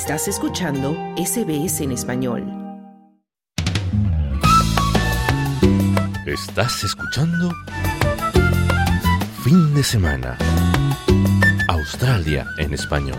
Estás escuchando SBS en español. Estás escuchando Fin de semana. Australia en español.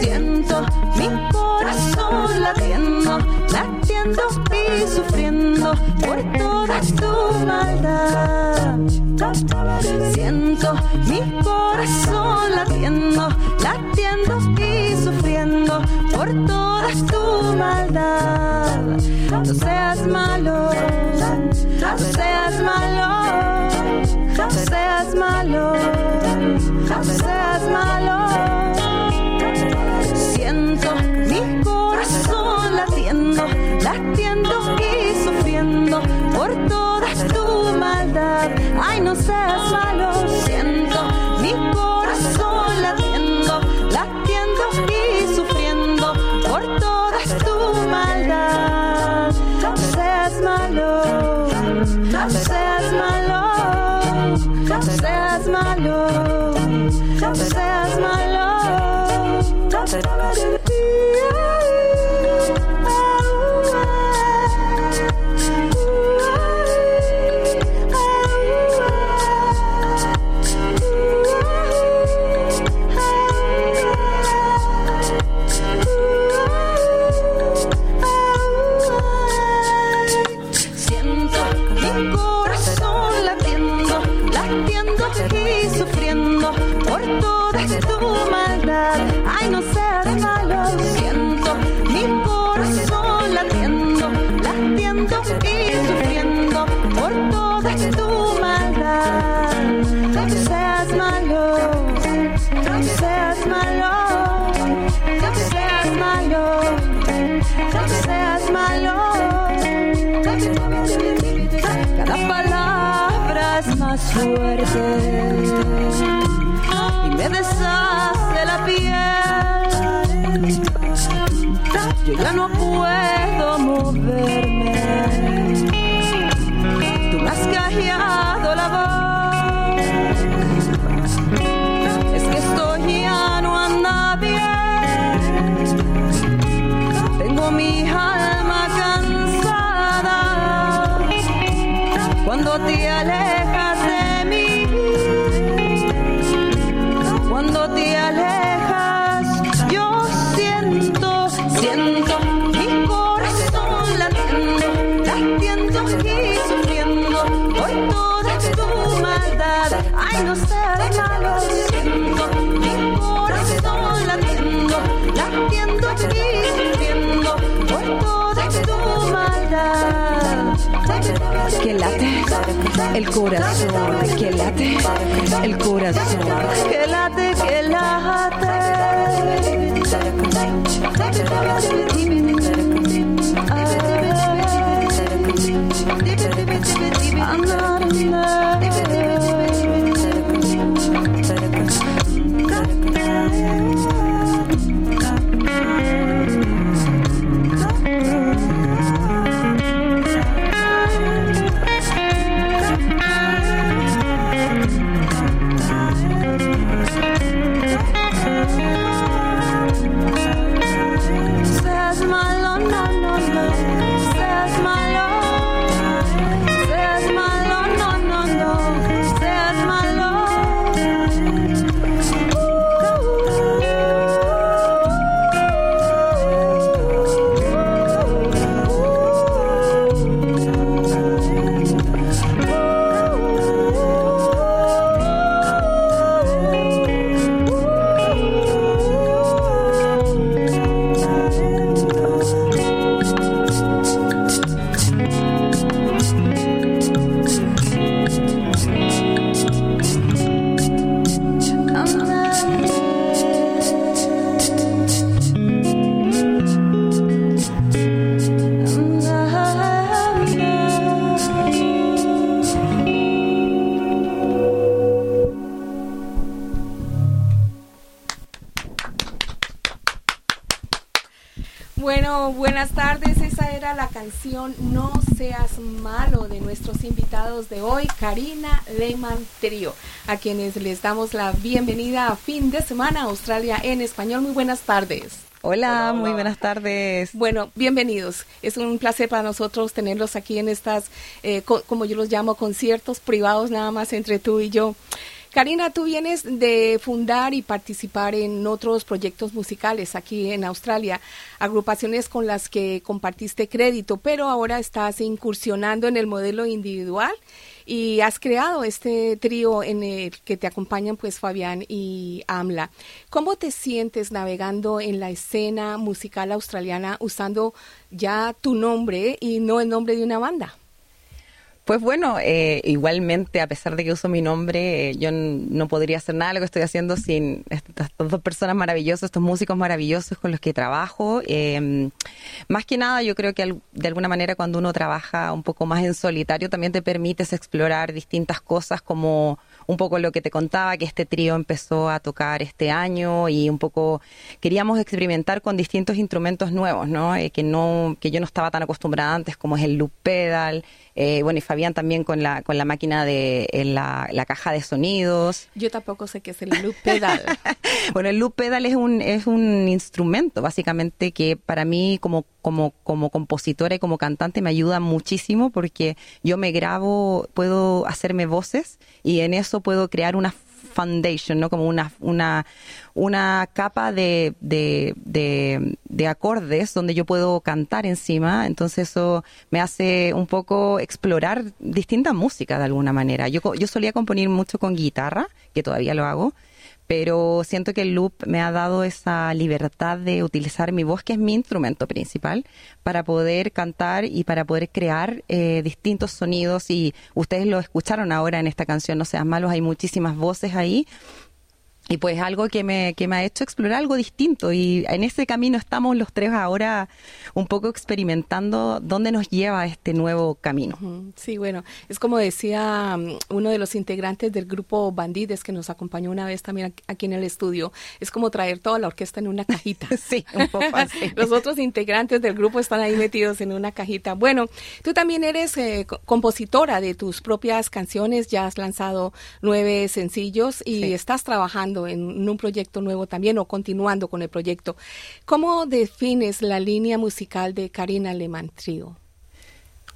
Siento mi corazón latiendo, latiendo y sufriendo por toda tu maldad. Siento mi corazón latiendo, latiendo y sufriendo por toda tu maldad. No seas malo, no seas malo, seas malo, no seas malo. Siento mi corazón latiendo, latiendo y sufriendo por toda tu maldad. Ay, no seas malo, Siento y me deshace la piel. Yo ya no puedo moverme. Tú has callado la voz. Es que estoy ya no anda bien. Tengo mi alma cansada cuando te alejas el corazón, que late el corazón, que late, que late. La canción No seas malo de nuestros invitados de hoy, Karina Lehman Trio, a quienes les damos la bienvenida a fin de semana Australia en español. Muy buenas tardes. Hola, muy buenas tardes. Bueno, bienvenidos. Es un placer para nosotros tenerlos aquí en estas, eh, como yo los llamo, conciertos privados nada más entre tú y yo. Karina, tú vienes de fundar y participar en otros proyectos musicales aquí en Australia, agrupaciones con las que compartiste crédito, pero ahora estás incursionando en el modelo individual y has creado este trío en el que te acompañan pues Fabián y Amla. ¿Cómo te sientes navegando en la escena musical australiana usando ya tu nombre y no el nombre de una banda? Pues bueno, eh, igualmente, a pesar de que uso mi nombre, yo no podría hacer nada de lo que estoy haciendo sin estas dos personas maravillosas, estos músicos maravillosos con los que trabajo. Em, más que nada, yo creo que de alguna manera cuando uno trabaja un poco más en solitario, también te permites explorar distintas cosas como un poco lo que te contaba, que este trío empezó a tocar este año y un poco queríamos experimentar con distintos instrumentos nuevos, ¿no? Eh, que no que yo no estaba tan acostumbrada antes, como es el loop pedal, eh, bueno, y Fabián también con la, con la máquina de la, la, caja de sonidos. Yo tampoco sé qué es el loop pedal. bueno, el loop pedal es un, es un instrumento, básicamente, que para mí como, como, como compositora y como cantante me ayuda muchísimo porque yo me grabo, puedo hacerme voces y en eso puedo crear una foundation, ¿no? Como una, una, una capa de, de, de, acordes donde yo puedo cantar encima. Entonces eso me hace un poco explorar distinta música de alguna manera. Yo, yo solía componer mucho con guitarra, que todavía lo hago, pero siento que el loop me ha dado esa libertad de utilizar mi voz, que es mi instrumento principal, para poder cantar y para poder crear eh, distintos sonidos. Y ustedes lo escucharon ahora en esta canción, No seas malos, hay muchísimas voces ahí y pues algo que me, que me ha hecho explorar algo distinto y en ese camino estamos los tres ahora un poco experimentando dónde nos lleva este nuevo camino. Sí, bueno, es como decía mm, uno de los integrantes del grupo Bandides que nos acompañó una vez también aquí en el estudio, es como traer toda la orquesta en una cajita. sí, un poco así. los otros integrantes del grupo están ahí metidos en una cajita. Bueno, tú también eres eh, compositora de tus propias canciones, ya has lanzado nueve sencillos y estás trabajando en un proyecto nuevo también o continuando con el proyecto. ¿Cómo defines la línea musical de Karina Alemán Trio?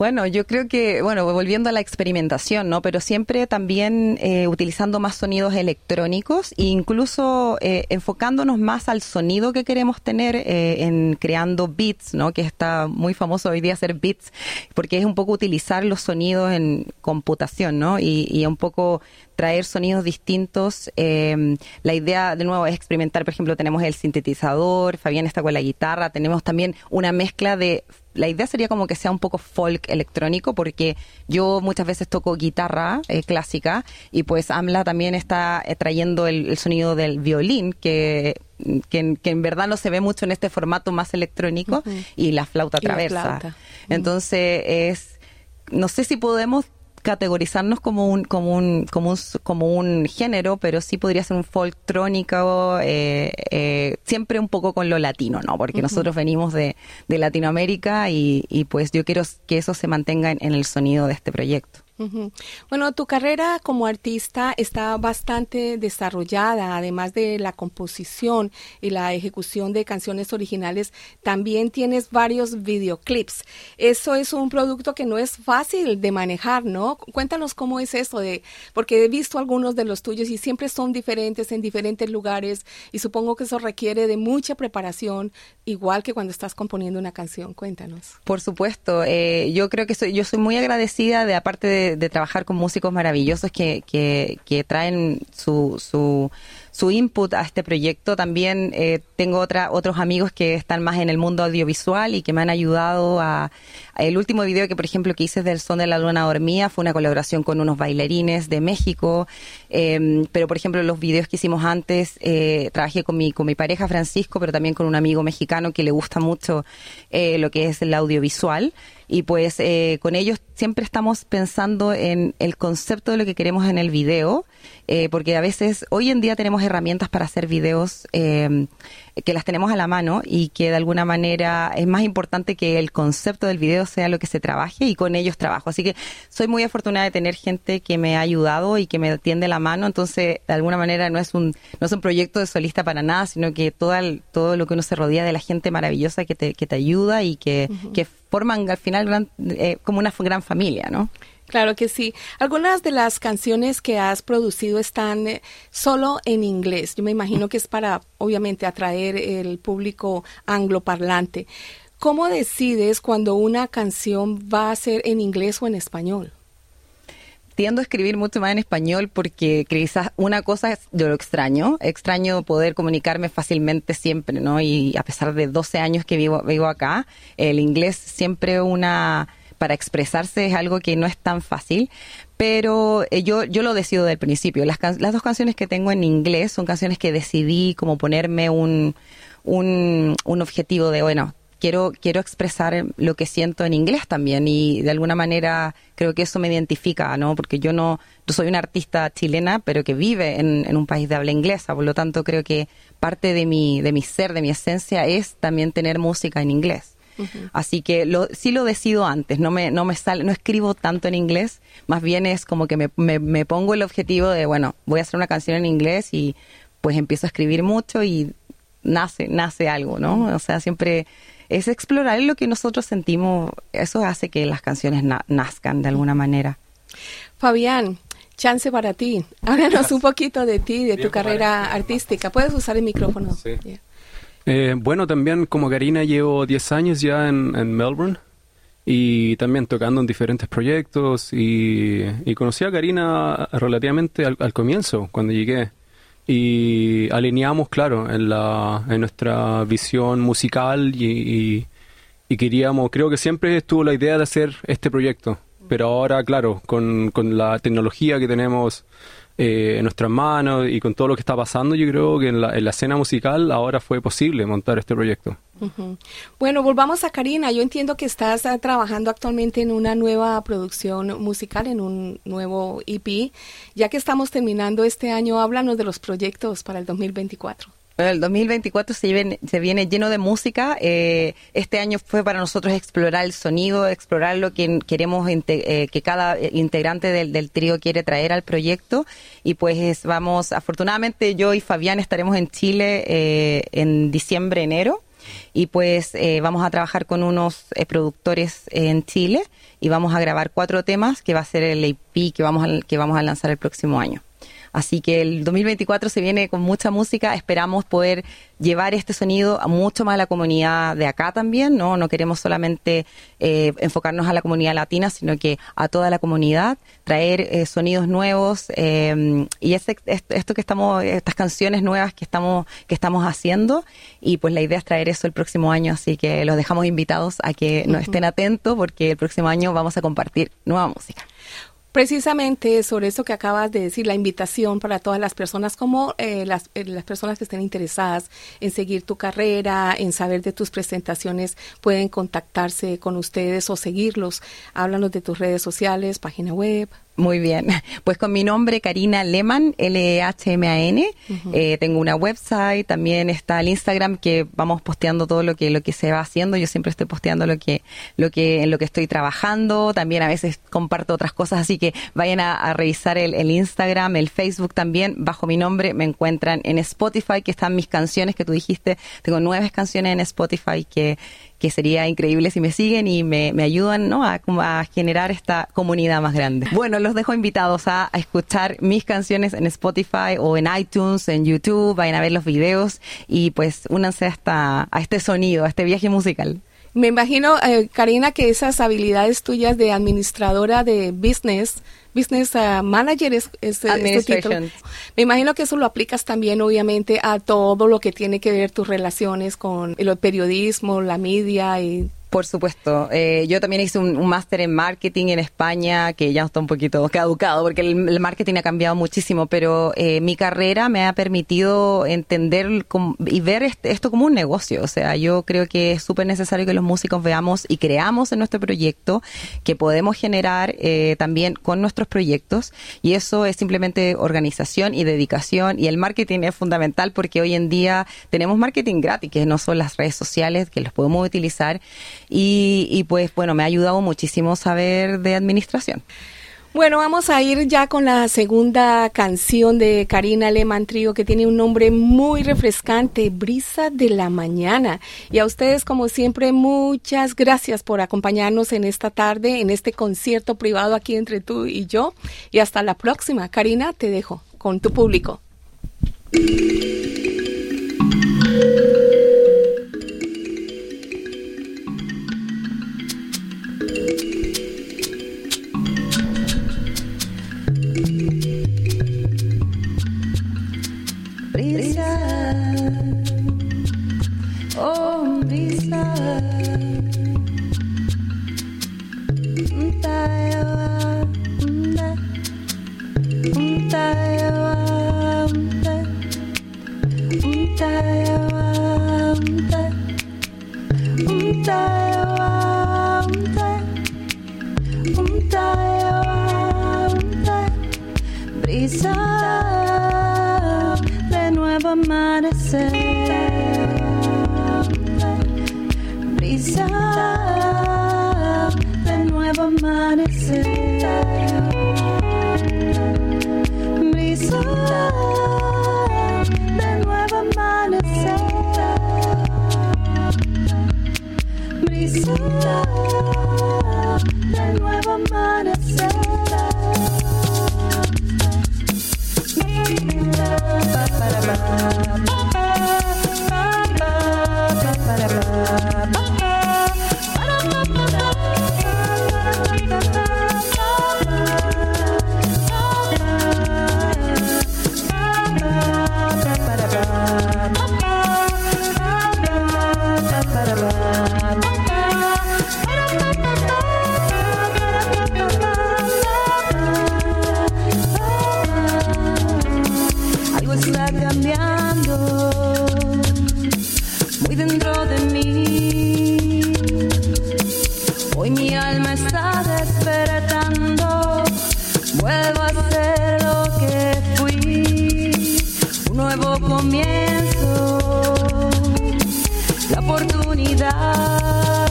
Bueno, yo creo que, bueno, volviendo a la experimentación, ¿no? Pero siempre también eh, utilizando más sonidos electrónicos e incluso eh, enfocándonos más al sonido que queremos tener eh, en creando beats, ¿no? Que está muy famoso hoy día hacer beats, porque es un poco utilizar los sonidos en computación, ¿no? Y, y un poco traer sonidos distintos. Eh, la idea, de nuevo, es experimentar. Por ejemplo, tenemos el sintetizador, Fabián está con la guitarra, tenemos también una mezcla de la idea sería como que sea un poco folk electrónico, porque yo muchas veces toco guitarra eh, clásica y pues AMLA también está eh, trayendo el, sonido del violín, que, que, en verdad no se ve mucho en este formato más electrónico, y la flauta traversa. Entonces es, no sé si podemos categorizarnos como un, como un, como un, como un género, pero sí podría ser un folktrónico, eh, eh, siempre un poco con lo latino, ¿no? Porque nosotros venimos de, de Latinoamérica y, y, pues yo quiero que eso se mantenga en el sonido de este proyecto. Bueno, tu carrera como artista está bastante desarrollada, además de la composición y la ejecución de canciones originales, también tienes varios videoclips. Eso es un producto que no es fácil de manejar, ¿no? Cuéntanos cómo es eso de, porque he visto algunos de los tuyos y siempre son diferentes en diferentes lugares y supongo que eso requiere de mucha preparación, igual que cuando estás componiendo una canción. Cuéntanos. Por supuesto, eh, yo creo que soy, yo soy muy agradecida de aparte de de, trabajar con músicos maravillosos que, que, que traen su, su, su input a este proyecto. También eh, tengo otra, otros amigos que están más en el mundo audiovisual y que me han ayudado a, el último video que, por ejemplo, que hice del Son de la Luna Dormía fue una colaboración con unos bailarines de México. Em, pero, por ejemplo, los videos que hicimos antes, eh, trabajé con mi, con mi pareja Francisco, pero también con un amigo mexicano que le gusta mucho eh, lo que es el audiovisual y pues eh, con ellos siempre estamos pensando en el concepto de lo que queremos en el video eh, porque a veces hoy en día tenemos herramientas para hacer videos eh, que las tenemos a la mano y que de alguna manera es más importante que el concepto del video sea lo que se trabaje y con ellos trabajo. Así que soy muy afortunada de tener gente que me ha ayudado y que me tiende la mano, entonces de alguna manera no es un no es un proyecto de solista para nada, sino que todo, todo lo que uno se rodea de la gente maravillosa que te, que te ayuda y que, que forman al final eh, como una gran familia, ¿no? Claro que sí. Algunas de las canciones que has producido están eh, solo en inglés. Yo me imagino que es para, obviamente, atraer el público angloparlante. ¿Cómo decides cuando una canción va a ser en inglés o en español? tiendo a escribir mucho más en español porque quizás una cosa es yo lo extraño, extraño poder comunicarme fácilmente siempre, ¿no? Y a pesar de 12 años que vivo, vivo acá, el inglés siempre una para expresarse es algo que no es tan fácil, pero eh, yo, yo lo decido del principio. Las, las dos canciones que tengo en inglés son canciones que decidí como ponerme un, un, un objetivo de, bueno, quiero, quiero expresar lo que siento en inglés también y de alguna manera creo que eso me identifica, ¿no? Porque yo no, soy una artista chilena, pero que vive en, en un país de habla inglesa, por lo tanto creo que parte de mi, de mi ser, de mi esencia es también tener música en inglés. Así que lo, sí lo decido antes, no me, no me sale, no escribo tanto en inglés, más bien es como que me, me, pongo el objetivo de, bueno, voy a hacer una canción en inglés y pues empiezo a escribir mucho y nace, nace algo, ¿no? O sea, siempre es explorar lo que nosotros sentimos, eso hace que las canciones nazcan de alguna manera. Fabián, chance para ti. Háblanos un poquito de ti, de tu carrera artística. Puedes usar el micrófono. Sí. Eh, bueno, también como Karina llevo 10 años ya en, Melbourne y también tocando en diferentes proyectos y, conocí a Karina relativamente al, comienzo, cuando llegué. Y alineamos, claro, en, la, en nuestra visión musical y, y, queríamos, creo que siempre estuvo la idea de hacer este proyecto, pero ahora, claro, con, con la tecnología que tenemos eh, en nuestras manos y con todo lo que está pasando, yo creo que en la, escena musical ahora fue posible montar este proyecto. Bueno, volvamos a Karina. Yo entiendo que estás ah, trabajando actualmente en una nueva producción musical, en un nuevo EP. Ya que estamos terminando este año, háblanos de los proyectos para el 2024 el 2024 se se viene lleno de música. Eh, este año fue para nosotros explorar el sonido, explorar lo que queremos, eh, que cada integrante del, trío quiere traer al proyecto. Y pues vamos, afortunadamente yo y Fabián estaremos en Chile eh, en diciembre, enero. Y pues vamos a trabajar con unos productores en Chile y vamos a grabar cuatro temas que va a ser el EP vamos que vamos a lanzar el próximo año. Así que el 2024 se viene con mucha música. Esperamos poder llevar este sonido a mucho más a la comunidad de acá también, ¿no? No queremos solamente eh, enfocarnos a la comunidad latina, sino que a toda la comunidad, traer eh, sonidos nuevos eh, y ese, esto que estamos, estas canciones nuevas que estamos, que estamos haciendo. Y pues la idea es traer eso el próximo año, así que los dejamos invitados a que nos estén atentos porque el próximo año vamos a compartir nueva música. Precisamente sobre eso que acabas de decir, la invitación para todas las personas, como eh, las, eh, las personas que estén interesadas en seguir tu carrera, en saber de tus presentaciones, pueden contactarse con ustedes o seguirlos. Háblanos de tus redes sociales, página web. Muy bien. Pues con mi nombre, Karina Lehmann, L-E-H-M-A-N. Eh, tengo una website, también está el Instagram que vamos posteando todo lo que, lo que se va haciendo. Yo siempre estoy posteando lo que, lo que, en lo que estoy trabajando. También a veces comparto otras cosas, así que vayan a, revisar el, el, Instagram, el Facebook también. Bajo mi nombre me encuentran en Spotify, que están mis canciones que tú dijiste. Tengo nueve canciones en Spotify que, que sería increíble si me siguen y me, ayudan ¿no? a, generar esta comunidad más grande. Bueno, los dejo invitados a, escuchar mis canciones en Spotify o en iTunes, en YouTube, vayan a ver los videos y pues únanse hasta, a este sonido, a este viaje musical. Me imagino, eh, Karina, que esas habilidades tuyas de administradora de business, business uh, manager es, es este título. Me imagino que eso lo aplicas también, obviamente, a todo lo que tiene que ver tus relaciones con el periodismo, la media y Por supuesto. Eh, yo también hice un, máster en marketing en España, que ya está un poquito caducado, porque el, marketing ha cambiado muchísimo, pero eh, mi carrera me ha permitido entender y ver esto como un negocio. O sea, yo creo que es súper necesario que los músicos veamos y creamos en nuestro proyecto que podemos generar eh, también con nuestros proyectos. Y eso es simplemente organización y dedicación. Y el marketing es fundamental porque hoy en día tenemos marketing gratis, que no son las redes sociales, que los podemos utilizar y, pues bueno, me ha ayudado muchísimo saber de administración. Bueno, vamos a ir ya con la segunda canción de Karina Alemán Trío, que tiene un nombre muy refrescante, Brisa de la Mañana. Y a ustedes, como siempre, muchas gracias por acompañarnos en esta tarde, en este concierto privado aquí entre tú y yo. Y hasta la próxima. Karina, te dejo con tu público. Brisa de nuevo amanecer. de nuevo amanecer. Brisa la oportunidad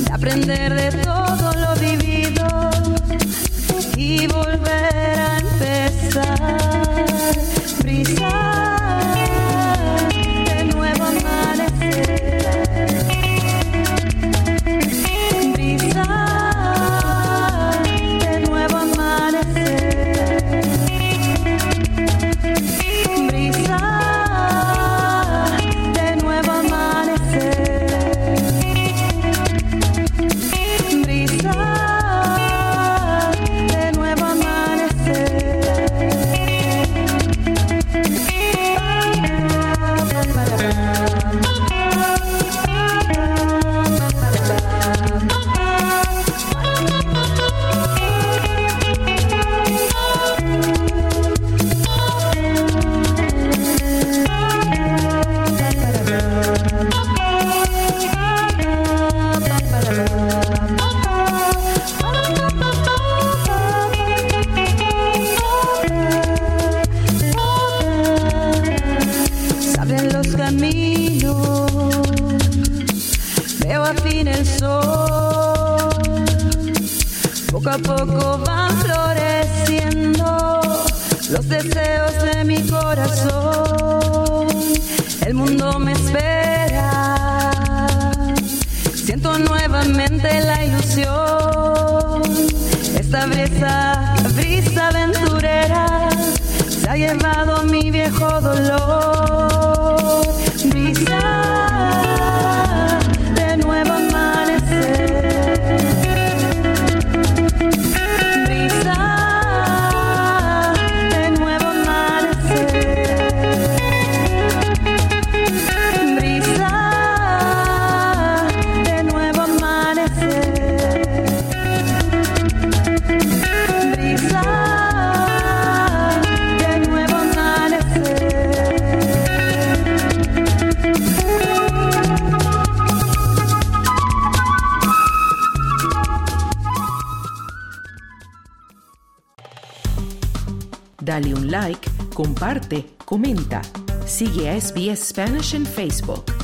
de aprender de todo lo vivido y volver a empezar. Poco a poco van floreciendo los deseos de mi corazón. El mundo me espera. Siento nuevamente la ilusión. Esta brisa, brisa aventurera, se ha llevado mi viejo dolor. Comenta. Sigue a SBS Spanish en Facebook.